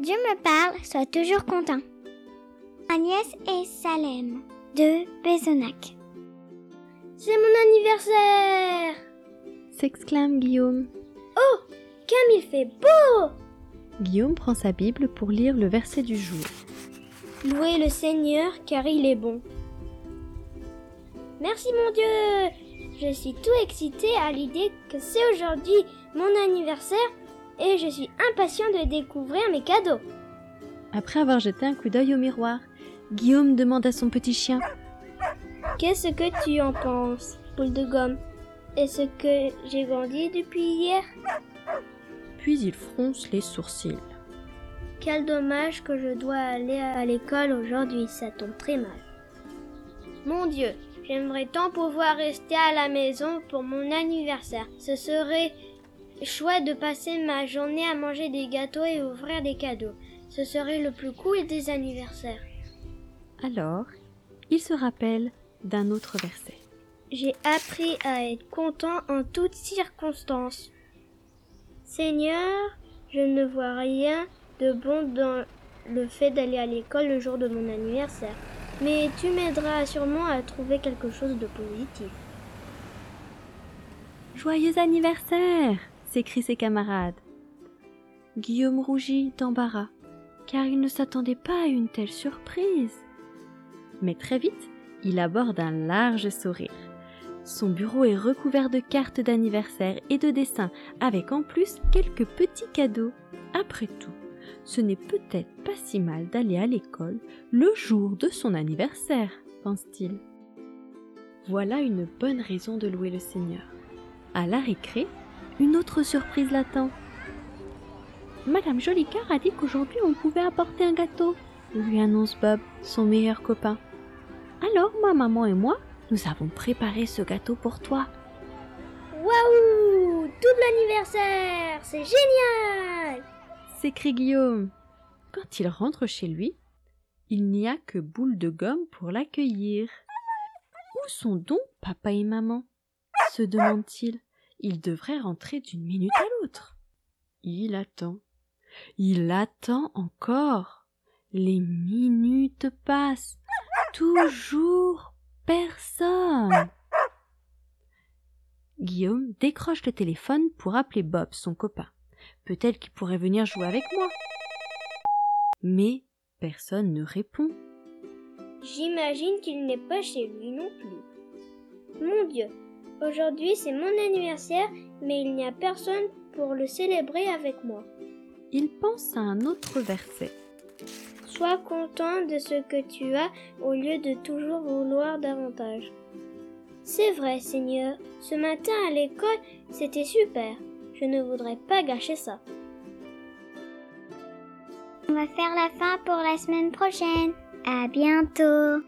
Dieu me parle, sois toujours content. Agnès et Salem de Bézonac. C'est mon anniversaire s'exclame Guillaume. Oh, comme il fait beau Guillaume prend sa Bible pour lire le verset du jour. Louez le Seigneur car il est bon. Merci mon Dieu Je suis tout excité à l'idée que c'est aujourd'hui mon anniversaire et je suis impatient de découvrir mes cadeaux. Après avoir jeté un coup d'œil au miroir, Guillaume demande à son petit chien Qu'est-ce que tu en penses, boule de gomme? Est-ce que j'ai grandi depuis hier? Puis il fronce les sourcils. Quel dommage que je dois aller à l'école aujourd'hui, ça tombe très mal. Mon Dieu, j'aimerais tant pouvoir rester à la maison pour mon anniversaire. Ce serait chouette de passer ma journée à manger des gâteaux et ouvrir des cadeaux. Ce serait le plus cool des anniversaires. Alors, il se rappelle d'un autre verset. J'ai appris à être content en toutes circonstances. Seigneur, je ne vois rien de bon dans le fait d'aller à l'école le jour de mon anniversaire, mais tu m'aideras sûrement à trouver quelque chose de positif. Joyeux anniversaire s'écrient ses camarades. Guillaume rougit d'embarras, car il ne s'attendait pas à une telle surprise. Mais très vite, il aborde un large sourire. Son bureau est recouvert de cartes d'anniversaire et de dessins, avec en plus quelques petits cadeaux. Après tout, ce n'est peut-être pas si mal d'aller à l'école le jour de son anniversaire, pense-t-il. Voilà une bonne raison de louer le Seigneur. À la récré, une autre surprise l'attend. Madame Jolicoeur a dit qu'aujourd'hui on pouvait apporter un gâteau, lui annonce Bob, son meilleur copain. Alors ma maman et moi, nous avons préparé ce gâteau pour toi. Waouh Double anniversaire C'est génial s'écrie Guillaume. Quand il rentre chez lui, il n'y a que boule de gomme pour l'accueillir. Où sont donc papa et maman? se demande-t-il. Il devrait rentrer d'une minute à l'autre. Il attend. Il attend encore. Les minutes passent. Toujours personne. Guillaume décroche le téléphone pour appeler Bob, son copain. Peut-être qu'il pourrait venir jouer avec moi. Mais personne ne répond. J'imagine qu'il n'est pas chez lui non plus. Mon Dieu, aujourd'hui c'est mon anniversaire, mais il n'y a personne pour le célébrer avec moi. Il pense à un autre verset. Sois content de ce que tu as au lieu de toujours vouloir davantage. C'est vrai, Seigneur, ce matin à l'école, c'était super. Je ne voudrais pas gâcher ça. On va faire la fin pour la semaine prochaine. À bientôt.